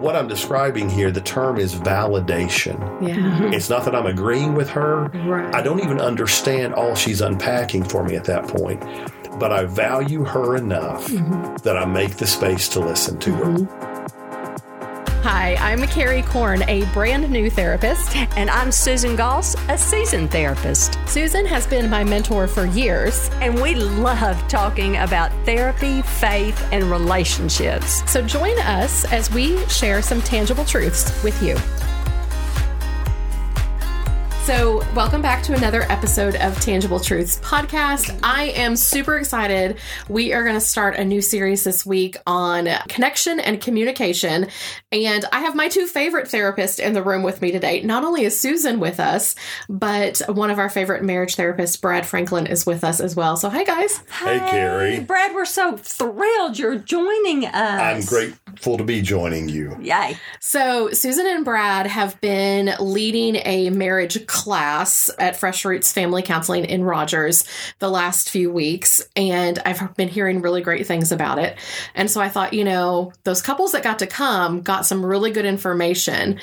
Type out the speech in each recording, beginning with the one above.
what I'm describing here, the term is validation. Yeah. It's not that I'm agreeing with her. Right. I don't even understand all she's unpacking for me at that point. But I value her enough mm-hmm. that I make the space to listen to her. Mm-hmm. Hi, I'm Carrie Korn, a brand new therapist. And I'm Susan Goss, a seasoned therapist. Susan has been my mentor for years. And we love talking about therapy, faith, and relationships. So join us as we share some tangible truths with you. So, welcome back to another episode of Tangible Truths podcast. I am super excited. We are going to start a new series this week on connection and communication. And I have my two favorite therapists in the room with me today. Not only is Susan with us, but one of our favorite marriage therapists, Brad Franklin, is with us as well. So, hi, guys. Hey, Carrie. Brad, we're so thrilled you're joining us. I'm grateful to be joining you. Yay. So, Susan and Brad have been leading a marriage class at Fresh Roots Family Counseling in Rogers the last few weeks, and I've been hearing really great things about it. And so I thought, you know, those couples that got to come got some really good information.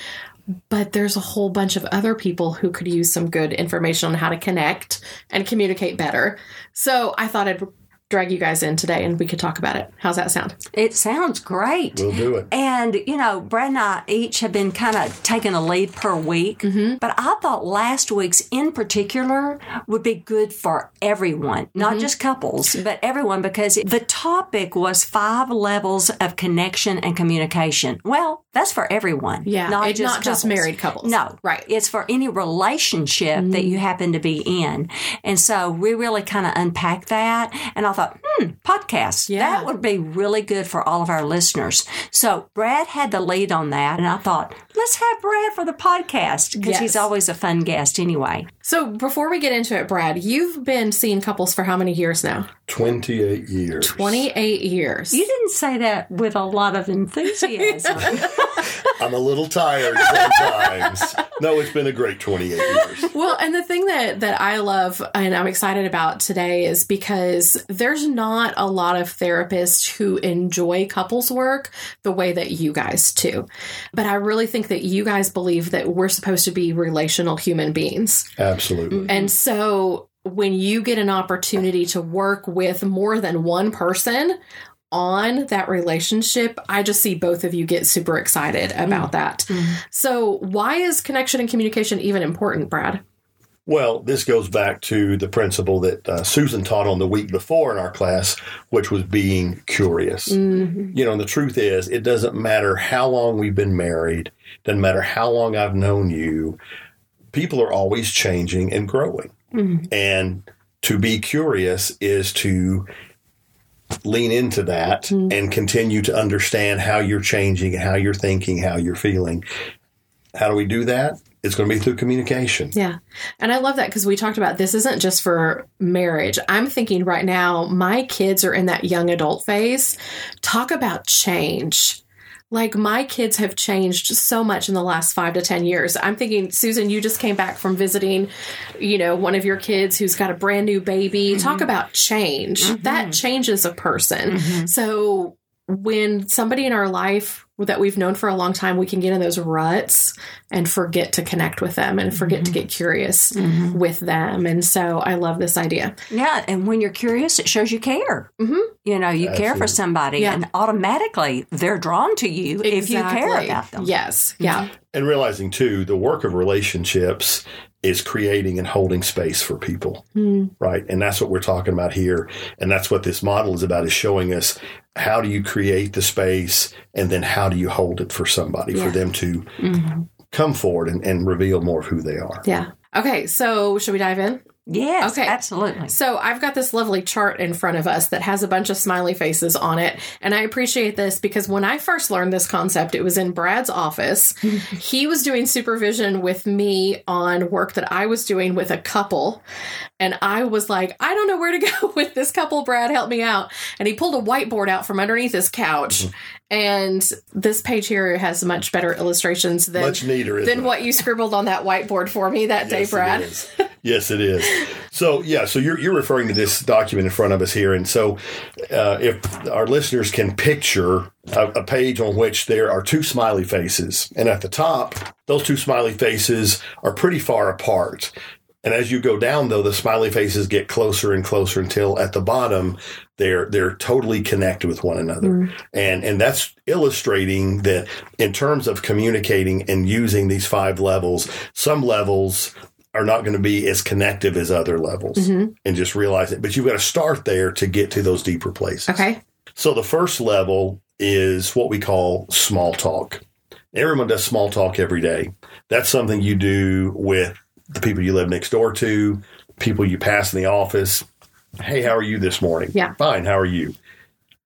But there's a whole bunch of other people who could use some good information on how to connect and communicate better. So I thought I'd drag you guys in today and we could talk about it. How's that sound? It sounds great. We'll do it. And, you know, Brad and I each have been kind of taking a lead per week. Mm-hmm. But I thought last week's in particular would be good for everyone, not mm-hmm. just couples, but everyone, because the topic was five levels of connection and communication. Well, that's for everyone. Yeah, Not it's just not just married couples. No. Right. It's for any relationship that mm-hmm. you happen to be in. And so we really kind of unpacked that. And I thought, hmm, podcast. Yeah. That would be really good for all of our listeners. So Brad had the lead on that. And I thought, let's have Brad for the podcast because Yes. he's always a fun guest anyway. So before we get into it, Brad, you've been seeing couples for how many years now? 28 years. 28 years. You didn't say that with a lot of enthusiasm. I'm a little tired sometimes. no, it's been a great 28 years. well, and the thing that that I love and I'm excited about today is because there's not a lot of therapists who enjoy couples work the way that you guys do. But I really think that you guys believe that we're supposed to be relational human beings. Absolutely. And so when you get an opportunity to work with more than one person on that relationship, I just see both of you get super excited about that. Mm. Mm. So, why is connection and communication even important, Brad? Well, this goes back to the principle that uh, Susan taught on the week before in our class, which was being curious. Mm-hmm. You know, and the truth is, it doesn't matter how long we've been married, doesn't matter how long I've known you, people are always changing and growing. Mm-hmm. And to be curious is to lean into that hmm. and continue to understand how you're changing, how you're thinking, how you're feeling. How do we do that? It's going to be through communication. Yeah. And I love that because we talked about this isn't just for marriage. I'm thinking right now, my kids are in that young adult phase. Talk about change. Like my kids have changed so much in the last five to 10 years. I'm thinking, Susan, you just came back from visiting, you know, one of your kids who's got a brand new baby. Talk mm-hmm. about change. Mm-hmm. That changes a person. Mm-hmm. So when somebody in our life that we've known for a long time, we can get in those ruts and forget to connect with them and forget to get curious with them. And so I love this idea. yeah. And when you're curious, it shows you care. Mm-hmm. You know, you care for somebody Yeah. and automatically they're drawn to you if you care about them. Yes. Yeah. And realizing too, the work of relationships is creating and holding space for people. Hmm. Right. And that's what we're talking about here. And that's what this model is about is showing us how do you create the space and then how do you hold it for somebody Yeah. for them to mm-hmm. come forward and, and reveal more of who they are. Yeah. Okay. So should we dive in? Yes, Okay. absolutely. So I've got this lovely chart in front of us that has a bunch of smiley faces on it. And I appreciate this because when I first learned this concept, it was in Brad's office. he was doing supervision with me on work that I was doing with a couple. And I was like, I don't know where to go with this couple. Brad, help me out. And he pulled a whiteboard out from underneath his couch. And this page here has much better illustrations than, Much neater, than it? what you scribbled on that whiteboard for me that day, Yes, it Brad. Yes, it is. So, yeah, so you're, you're referring to this document in front of us here. And so, uh, if our listeners can picture a, a page on which there are two smiley faces, and at the top, those two smiley faces are pretty far apart. And as you go down, though, the smiley faces get closer and closer until at the bottom they're they're totally connected with one another, mm-hmm. and and that's illustrating that in terms of communicating and using these five levels, some levels are not going to be as connective as other levels, mm-hmm. and just realize it. But you've got to start there to get to those deeper places. Okay. So the first level is what we call small talk. Everyone does small talk every day. That's something you do with the people you live next door to, people you pass in the office. Hey, how are you this morning? Yeah. Fine. How are you?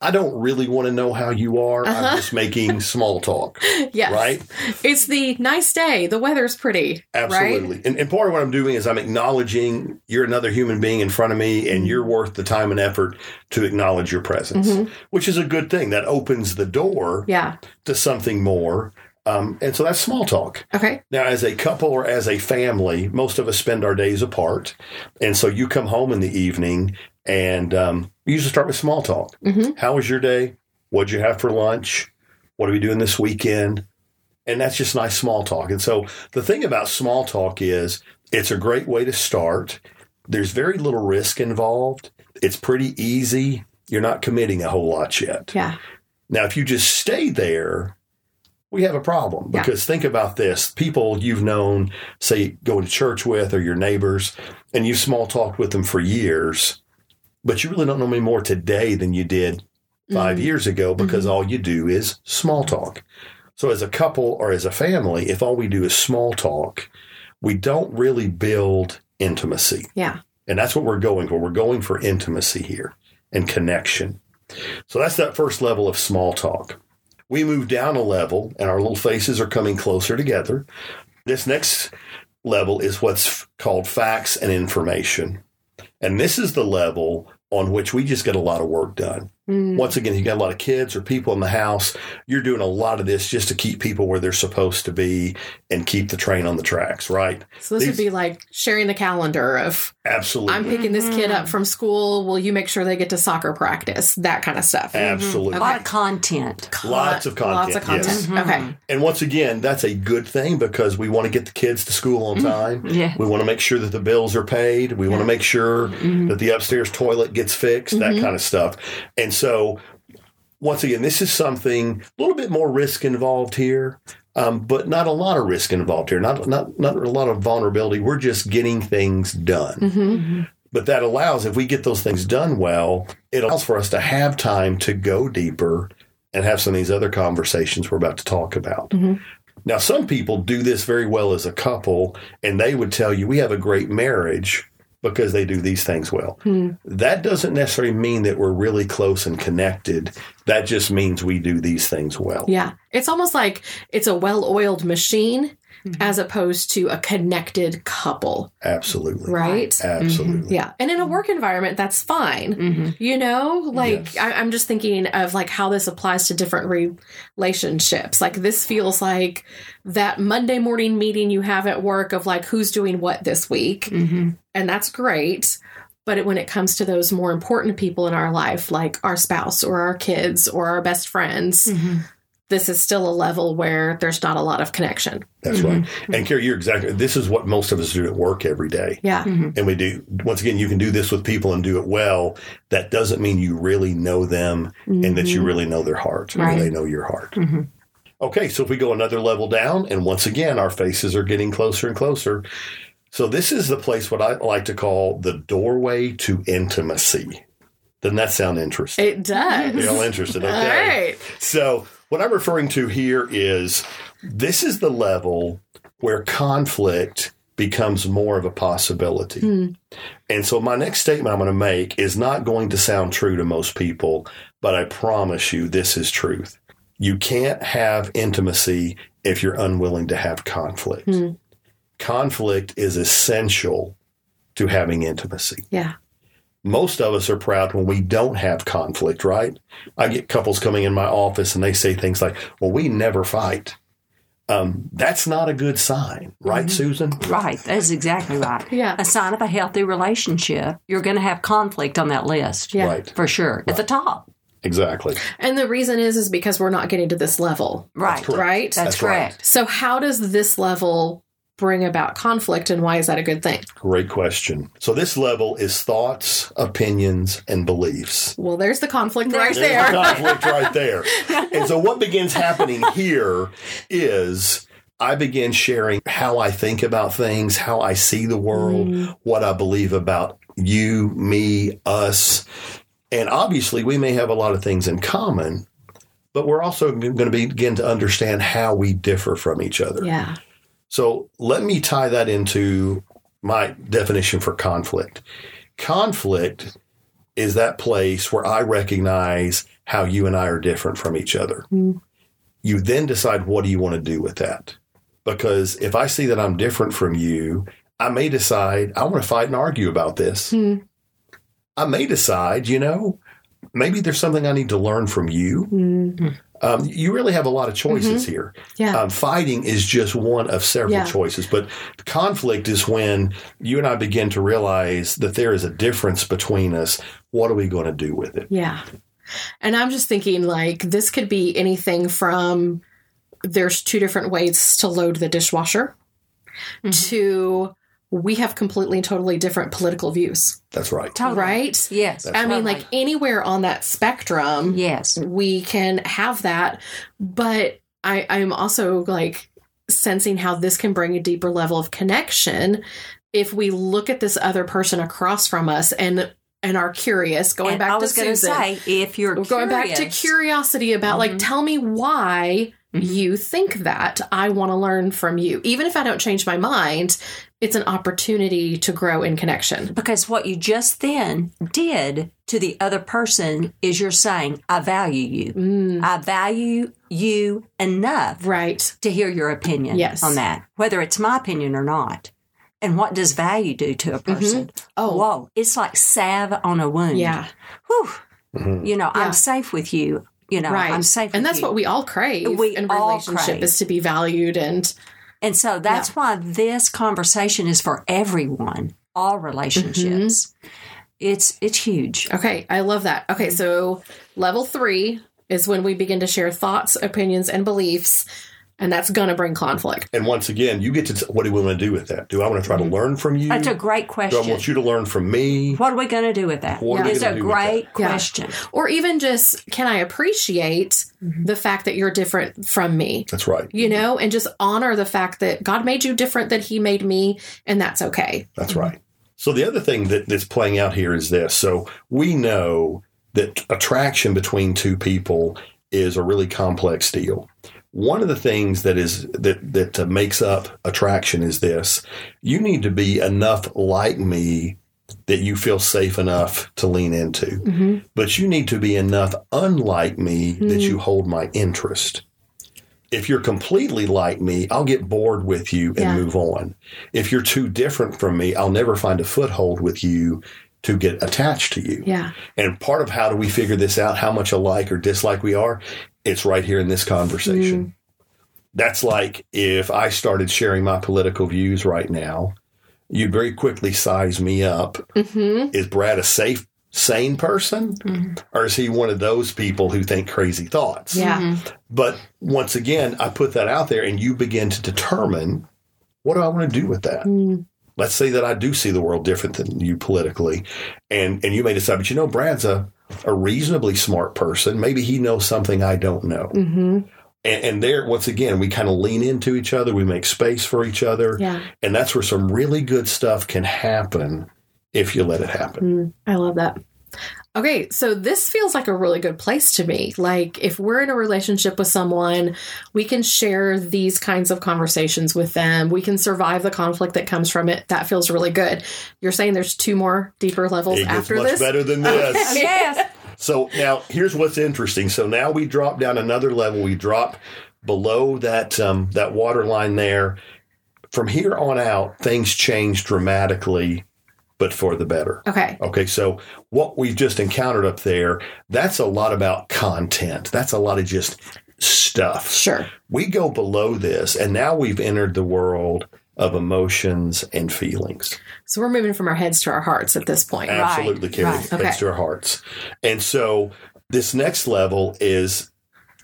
I don't really want to know how you are. I'm uh-huh. just making small talk. Yes. Right? It's the nice day. The weather's pretty. Right? Absolutely. And, and part of what I'm doing is I'm acknowledging you're another human being in front of me and you're worth the time and effort to acknowledge your presence, mm-hmm. which is a good thing. That opens the door Yeah. to something more. Um, and so that's small talk. Okay. Now, as a couple or as a family, most of us spend our days apart. And so you come home in the evening and um, you usually start with small talk. How was your day? What'd you have for lunch? What are we doing this weekend? And that's just nice small talk. And so the thing about small talk is it's a great way to start. There's very little risk involved. It's pretty easy. You're not committing a whole lot yet. Yeah. Now, if you just stay there, we have a problem Yeah. because think about this people you've known, say, going to church with or your neighbors, and you've small talked with them for years, but you really don't know me more today than you did 5 mm-hmm. years ago because mm-hmm. all you do is small talk. So, as a couple or as a family, if all we do is small talk, we don't really build intimacy. Yeah. And that's what we're going for. We're going for intimacy here and connection. So that's that first level of small talk. We move down a level and our little faces are coming closer together. This next level is what's called facts and information. And this is the level on which we just get a lot of work done. Mm. Once again, you got a lot of kids or people in the house, you're doing a lot of this just to keep people where they're supposed to be and keep the train on the tracks, right? So this These- would be like sharing the calendar of Absolutely. I'm picking this kid up mm. from school. Will you make sure they get to soccer practice? That kind of stuff. Absolutely. A lot of content. Lots of content. Lots of content, content. yes. Mm-hmm. Okay. And once again, that's a good thing because we want to get the kids to school on mm-hmm. time. Yeah. We want to make sure that the bills are paid. We want to make sure that the upstairs toilet gets fixed, that kind of stuff. And so, once again, this is something a little bit more risk involved here, um, but not a lot of risk involved here. Not not not a lot of vulnerability. We're just getting things done. Mm-hmm. Mm-hmm. But that allows, if we get those things done well, it allows for us to have time to go deeper and have some of these other conversations we're about to talk about. Mm-hmm. Now, some people do this very well as a couple, and they would tell you, we have a great marriage because they do these things well. Hmm. That doesn't necessarily mean that we're really close and connected. That just means we do these things well. Yeah. It's almost like it's a well oiled machine Mm-hmm. as opposed to a connected couple, Absolutely. right? Absolutely. Mm-hmm. Yeah. And in a work environment, that's fine. Mm-hmm. You know, like Yes. I, I'm just thinking of like how this applies to different relationships. Like this feels like that Monday morning meeting you have at work of like who's doing what this week. And that's great. But it, when it comes to those more important people in our life, like our spouse or our kids or our best friends, this is still a level where there's not a lot of connection. That's mm-hmm. right. And Carrie, you're exactly, this is what most of us do at work every day. Yeah. Mm-hmm. And we do, once again, you can do this with people and do it well. That doesn't mean you really know them and that you mm-hmm. really know their heart Right. or they know your heart. Okay, so if we go another level down, and once again, our faces are getting closer and closer. So this is the place what I like to call the doorway to intimacy. Doesn't that sound interesting? It does. You're all interested, okay? All right. So, what I'm referring to here is this is the level where conflict becomes more of a possibility. Hmm. And so, my next statement I'm going to make is not going to sound true to most people, but I promise you this is truth. You can't have intimacy if you're unwilling to have conflict. Hmm. Conflict is essential to having intimacy Yeah. Most of us are proud when we don't have conflict, right? I get couples coming in my office and they say things like, well, we never fight. um, that's not a good sign, right, Susan? Right. That's exactly right. Yeah. A sign of a healthy relationship. You're going to have conflict on that list. Yeah. Right. For sure. At the top. Exactly. And the reason is is because we're not getting to this level, Right. correct. right? That's, That's right. correct. so how does this level bring about conflict and why is that a good thing? Great question. So this level is thoughts, opinions, and beliefs. Well, there's the conflict right There's there. the conflict right there. And so what begins happening here is I begin sharing how I think about things, how I see the world, mm-hmm. what I believe about you, me, us. And obviously, we may have a lot of things in common, but we're also going to begin to understand how we differ from each other. Yeah. So let me tie that into my definition for conflict. Conflict is that place where I recognize how you and I are different from each other. Mm-hmm. You then decide what do you want to do with that? Because if I see that I'm different from you, I may decide I want to fight and argue about this. Mm-hmm. I may decide, you know, maybe there's something I need to learn from you. Mm-hmm. Um, you really have a lot of choices here. Yeah. Um, fighting is just one of several Yeah. choices, but conflict is when you and I begin to realize that there is a difference between us. What are we going to do with it? Yeah. And I'm just thinking like this could be anything from there's two different ways to load the dishwasher to we have completely and totally different political views, That's right. Totally. right? Yes. I mean, like anywhere on that spectrum, yes. we can have that. But I, I'm also like sensing how this can bring a deeper level of connection if we look at this other person across from us and and are curious. Going And back I to was going to Susan, say, if you're we're going back to curiosity about like mm-hmm. tell me why Mhm. you think that i want to learn from you even if i don't change my mind it's an opportunity to grow in connection Because what you just then did to the other person is you're saying, I value you. Mm, I value you enough right to hear your opinion Yes. on that, whether it's my opinion or not. And what does value do to a person? oh Whoa, it's like salve on a wound. yeah Whew. Mhm. You know, Yeah. I'm safe with you. You know, right I'm safe and that's you. what we all crave We in relationship crave. is to be valued and And so that's why this conversation is for everyone, all relationships. Mm-hmm. It's it's huge. okay i love that okay so level three is when we begin to share thoughts opinions and beliefs and that's going to bring conflict And once again, you get to t- what do we want to do with that? Do I want to try to mm-hmm. learn from you? That's a great question. do I want you to learn from me? What are we going to do with that? What are we It's a do with great Yeah. question. or even just can i appreciate mm-hmm. the fact that you're different from me That's right. you know, and just honor the fact that God made you different than He made me, and that's okay. That's mm-hmm. right. So the other thing that, that's playing out here is this. So we know that attraction between two people is a really complex deal. One of the things that is that that uh, makes up attraction is this: you need to be enough like me that you feel safe enough to lean into, but you need to be enough unlike me that you hold my interest. If you're completely like me, I'll get bored with you and Yeah. move on. If you're too different from me, I'll never find a foothold with you to get attached to you. Yeah. And part of how do we figure this out, how much alike or dislike we are, it's right here in this conversation. That's like if I started sharing my political views right now, you'd very quickly size me up. Mm-hmm. Is Brad a safe, sane person? Or is he one of those people who think crazy thoughts? Yeah. But once again, I put that out there and you begin to determine what do I want to do with that? Mm. Let's say that I do see the world different than you politically. And and you may decide, but you know, Brad's a, a reasonably smart person. Maybe he knows something I don't know. Mm-hmm. And, and there, once again, we kind of lean into each other. We make space for each other. Yeah. And that's where some really good stuff can happen if you let it happen. Mm, I love that. Okay, so this feels like a really good place to me. Like, if we're in a relationship with someone, we can share these kinds of conversations with them. We can survive the conflict that comes from it. That feels really good. You're saying there's two more deeper levels It gets after much this? better than this. yes. So now here's what's interesting. So now we drop down another level. We drop below that um, that water line there. From here on out, things change dramatically, but for the better. Okay. Okay, so what we've just encountered up there, that's a lot about content. That's a lot of just stuff. Sure. We go below this, and now we've entered the world of emotions and feelings. So we're moving from our heads to our hearts at this point. Absolutely, Carrie. right. Okay. Heads to our hearts. And so this next level is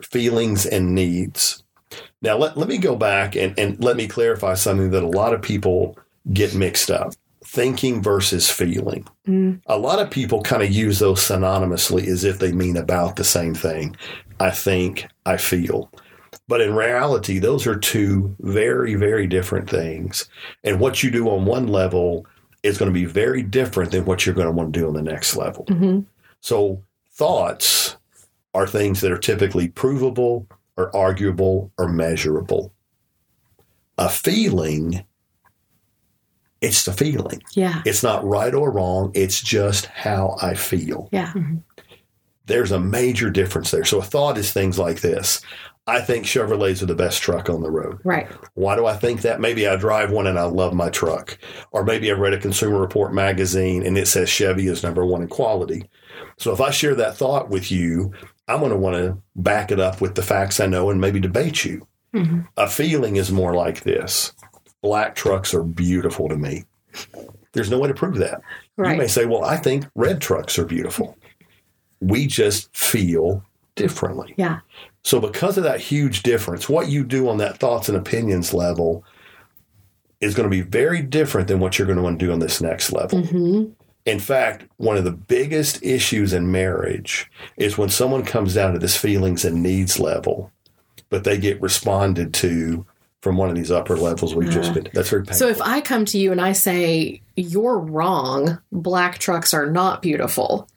feelings and needs. Now, let, let me go back and, and let me clarify something that a lot of people get mixed up thinking versus feeling. A lot of people kind of use those synonymously as if they mean about the same thing. I think, I feel. But in reality, those are two very, very different things. And what you do on one level is going to be very different than what you're going to want to do on the next level. Mhm. So, thoughts are things that are typically provable or arguable or measurable. A feeling, it's the feeling. Yeah. It's not right or wrong. It's just how I feel. Yeah. Mm-hmm. There's a major difference there. So a thought is things like this. I think Chevrolets are the best truck on the road. Right. Why do I think that? Maybe I drive one and I love my truck. Or maybe I read a Consumer Report magazine and it says Chevy is number one in quality. So if I share that thought with you, I'm going to want to back it up with the facts I know and maybe debate you. Mm-hmm. A feeling is more like this black trucks are beautiful to me. There's no way to prove that. You may say, well, I think red trucks are beautiful. We just feel differently. Yeah. So, because of that huge difference, what you do on that thoughts and opinions level is going to be very different than what you're going to want to do on this next level. hmm In fact, one of the biggest issues in marriage is when someone comes down to this feelings and needs level, but they get responded to from one of these upper levels we've just been. That's very painful. So if I come to you and I say, you're wrong, black trucks are not beautiful,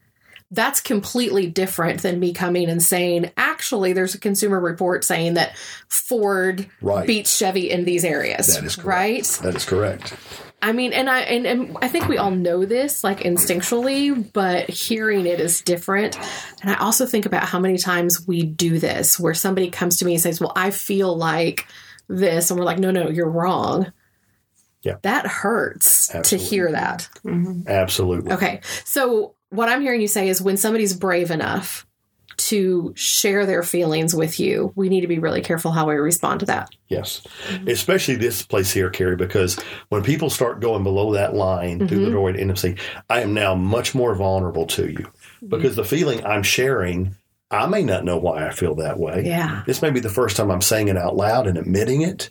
that's completely different than me coming and saying, actually, there's a consumer report saying that Ford Right. beats Chevy in these areas. That is correct. right. that is correct. I mean, and I and, and I think we all know this like instinctually, but hearing it is different. And I also think about how many times we do this where somebody comes to me and says, "Well, I feel like this," and we're like, "No, no, you're wrong." Yeah. That hurts Absolutely. to hear that. Mm-hmm. Absolutely. Okay. So, what I'm hearing you say is when somebody's brave enough to share their feelings with you, we need to be really careful how we respond to that. Yes. Especially this place here, Carrie, because when people start going below that line through the doorway to intimacy, I am now much more vulnerable to you because the feeling I'm sharing, I may not know why I feel that way. Yeah. This may be the first time I'm saying it out loud and admitting it.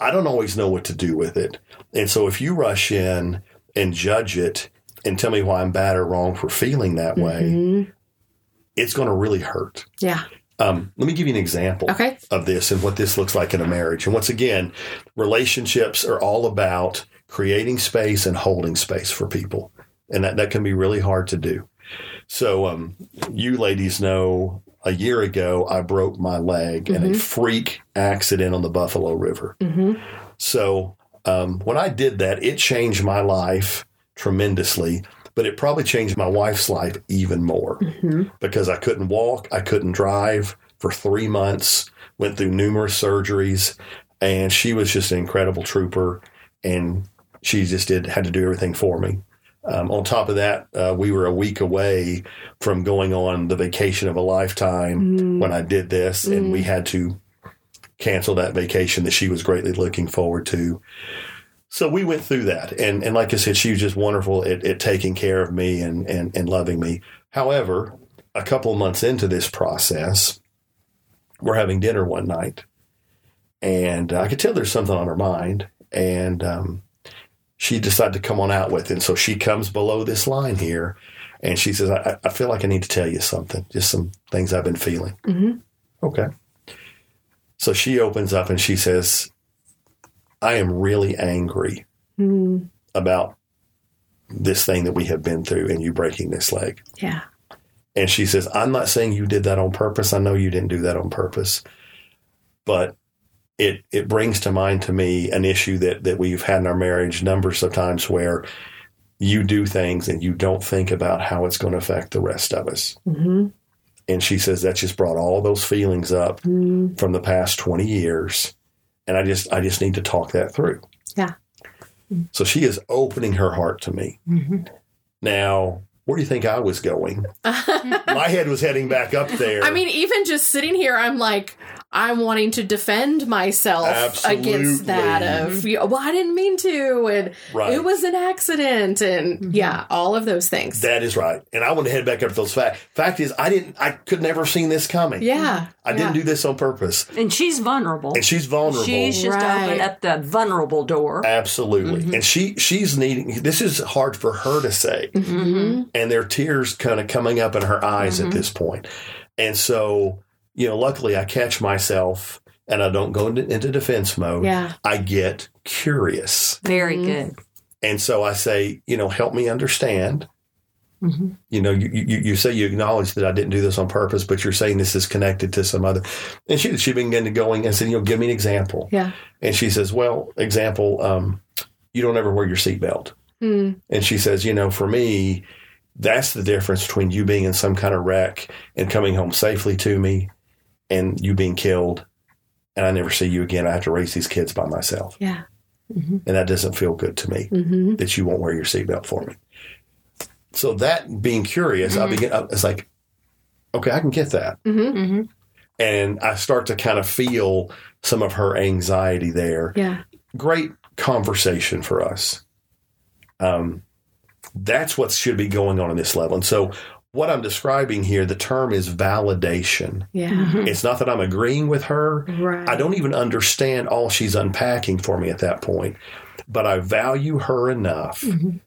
I don't always know what to do with it. And so if you rush in and judge it and tell me why I'm bad or wrong for feeling that way, Mhm. it's going to really hurt. Yeah. Um, let me give you an example Okay. of this and what this looks like in a marriage. And once again, relationships are all about creating space and holding space for people. And that, that can be really hard to do. So, um, you ladies know a year ago, I broke my leg in a freak accident on the Buffalo River. hmm So, um, when I did that, it changed my life tremendously, but it probably changed my wife's life even more hmm because I couldn't walk, I couldn't drive for three months, went through numerous surgeries, and she was just an incredible trooper, and she just did had to do everything for me. Um, on top of that, uh, we were a week away from going on the vacation of a lifetime when I did this, and we had to cancel that vacation that she was greatly looking forward to. So we went through that, and and like I said, she was just wonderful at, at taking care of me and, and and loving me. However, a couple of months into this process, we're having dinner one night, and I could tell there's something on her mind, and um, she decided to come on out with it. And so she comes below this line here, and she says, I, "I feel like I need to tell you something, just some things I've been feeling." hmm Okay. So she opens up and she says, I am really angry mm about this thing that we have been through and you breaking this leg. Yeah. And she says, I'm not saying you did that on purpose. I know you didn't do that on purpose. But it it brings to mind to me an issue that, that we've had in our marriage numbers of times where you do things and you don't think about how it's going to affect the rest of us. hmm And she says that just brought all those feelings up mm from the past 20 years and i just i just need to talk that through Yeah. so she is opening her heart to me Mhm. now where do you think i was going my head was heading back up there I mean, even just sitting here, I'm like, I'm wanting to defend myself against that of mm-hmm. well I didn't mean to and Right. it was an accident and mm-hmm. yeah all of those things That is right. And I want to head back up to those facts. Fact is, I didn't. I could never have seen this coming. yeah I didn't do this on purpose. And she's vulnerable. And she's vulnerable. She's just Right. opened up the vulnerable door. Absolutely. Mm-hmm. And she she's needing this is hard for her to say. Mm-hmm. And there are tears kind of coming up in her eyes at this point. And so, you know, luckily I catch myself and I don't go into, into defense mode. yeah I get curious. Very Mhm. good. And so I say, you know, help me understand. Mhm. You know, you, you you say you acknowledge that I didn't do this on purpose, but you're saying this is connected to some other. And she she began to going and said, you know, give me an example. yeah And she says, well, example, um, you don't ever wear your seatbelt. Hmm. And she says, you know, for me, that's the difference between you being in some kind of wreck and coming home safely to me and you being killed. And I never see you again. I have to raise these kids by myself. yeah And that doesn't feel good to me mm-hmm. that you won't wear your seatbelt for me. So that being curious, I begin, it's like, okay, I can get that. Mm-hmm. hmm And I start to kind of feel some of her anxiety there. yeah Great conversation for us. Um, that's what should be going on in this level. And so, what I'm describing here, the term is validation. yeah It's not that I'm agreeing with her. right I don't even understand all she's unpacking for me at that point, but I value her enough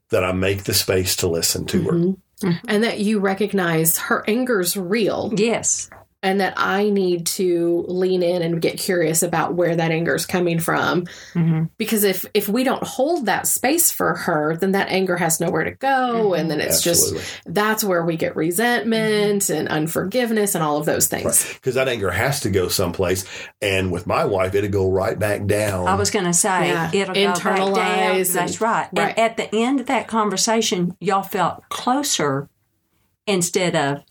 that I make the space to listen to her. Mhm. and that you recognize her anger's real Yes. And that I need to lean in and get curious about where that anger is coming from. hmm Because if if we don't hold that space for her, then that anger has nowhere to go, and then it's Absolutely. just that's where we get resentment and unforgiveness and all of those things. Because that anger has to go someplace. And with my wife, it'll go right back down. I was going to say Yeah. it'll go back down. Internalize That's and- right. right. And at the end of that conversation, y'all felt closer instead of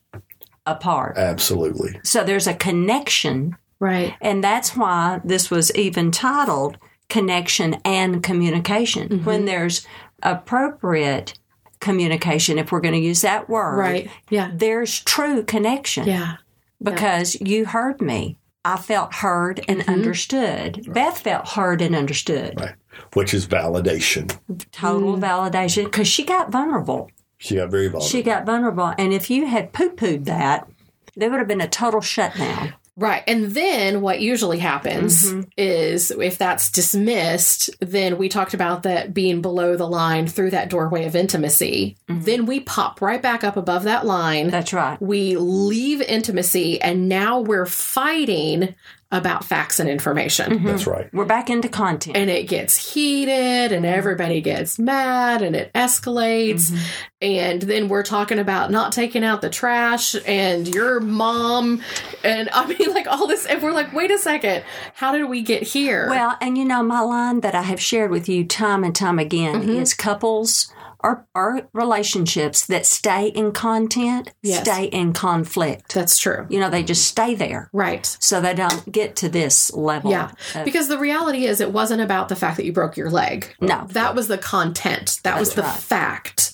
apart. Absolutely. So there's a connection, Right. and that's why this was even titled "Connection and Communication." Mm-hmm. When there's appropriate communication, if we're going to use that word, Right. Yeah. there's true connection. Yeah. because you heard me. I felt heard and Mm-hmm. understood. Beth felt heard and understood. Right. Which is validation. Total Mm. validation because she got vulnerable. She got very vulnerable. She got vulnerable. And if you had poo pooed that, there would have been a total shutdown. Right. And then what usually happens Mm-hmm. is if that's dismissed, then we talked about that being below the line through that doorway of intimacy. Then we pop right back up above that line. Mm-hmm. That's right. we leave intimacy and now we're fighting about facts and information. Mm-hmm. That's right. We're back into content. And it gets heated and everybody gets mad and it escalates. Mm-hmm. And then we're talking about not taking out the trash and your mom. And I mean, like all this. And we're like, wait a second, how did we get here? well, and you know, my line that I have shared with you time and time again Mm-hmm. is couples or, or relationships that stay in content Yes. stay in conflict. that's true. You know, they just stay there. Right. So they don't get to this level. Yeah. of- Because the reality is, it wasn't about the fact that you broke your leg. No. That was the content, that was the right. fact.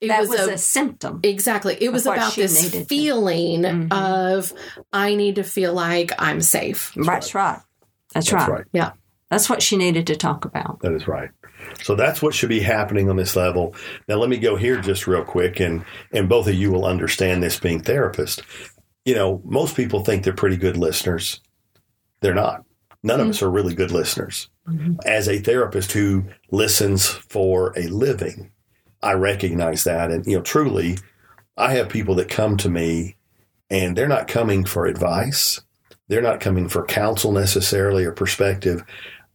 It that was, was, a, a, symptom. Exactly. It was about this needed to- feeling Mhm. of I need to feel like I'm safe. That's right. That's, That's right. right. Yeah. That's what she needed to talk about. That is right. So that's what should be happening on this level. Now let me go here just real quick and and both of you will understand this being therapists. You know, most people think they're pretty good listeners. They're not. None of us are really good listeners. Mm-hmm. As a therapist who listens for a living, I recognize that and you know truly I have people that come to me and they're not coming for advice. They're not coming for counsel necessarily or perspective.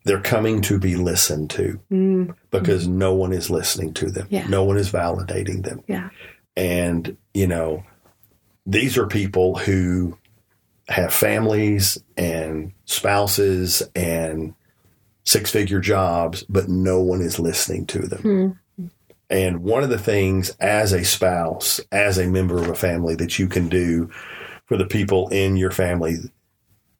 They're coming to be listened to Mm, because no one is listening to them. Yeah. No one is validating them. yeah. And, you know, these are people who have families and spouses and six figure jobs, but no one is listening to them. And one of the things as a spouse, as a member of a family that you can do for the people in your family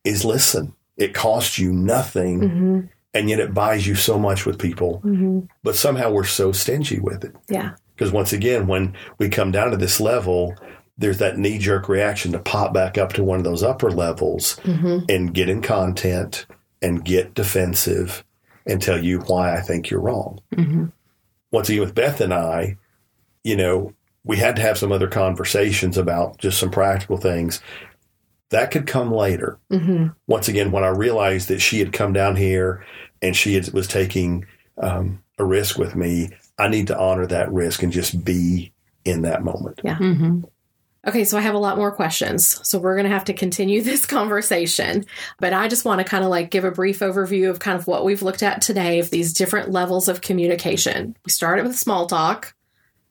is listen. It costs you nothing hmm and yet it buys you so much with people. hmm But somehow we're so stingy with it. Yeah. Because once again, when we come down to this level, there's that knee jerk reaction to pop back up to one of those upper levels and get in content and get defensive and tell you why I think you're wrong. Once again, with Beth and I, you know, we had to have some other conversations about just some practical things. That could come later. Once again, when I realized that she had come down here and she had, was taking um, a risk with me, I need to honor that risk and just be in that moment. Yeah. Okay, so I have a lot more questions. So we're going to have to continue this conversation. But I just want to kind of like give a brief overview of kind of what we've looked at today of these different levels of communication. We started with small talk,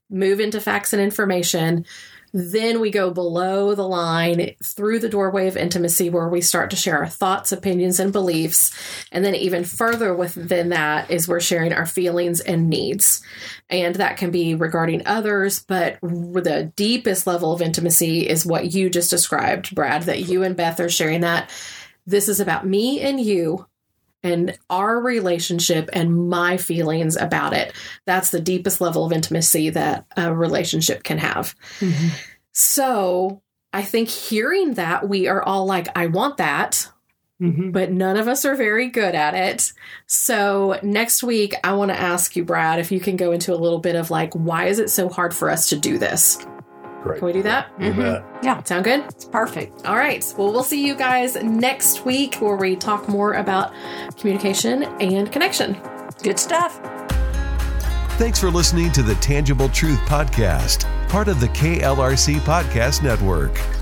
move into facts and information. Then we go below the line through the doorway of intimacy where we start to share our thoughts, opinions, and beliefs. And then even further within that is we're sharing our feelings and needs. And that can be regarding others, but the deepest level of intimacy is what you just described, Brad, that you and Beth are sharing that. This is about me and you and our relationship and my feelings about it. That's the deepest level of intimacy that a relationship can have. Mm-hmm. So I think hearing that, we are all like, I want that. Mm-hmm. But none of us are very good at it. So, next week, I want to ask you, Brad, if you can go into a little bit of like, why is it so hard for us to do this? Great. Can we do that? You mm-hmm. bet. Yeah, Sound good? it's perfect. All right. Well, we'll see you guys next week where we talk more about communication and connection. Good stuff. Thanks for listening to the Tangible Truth Podcast, part of the KLRC Podcast Network.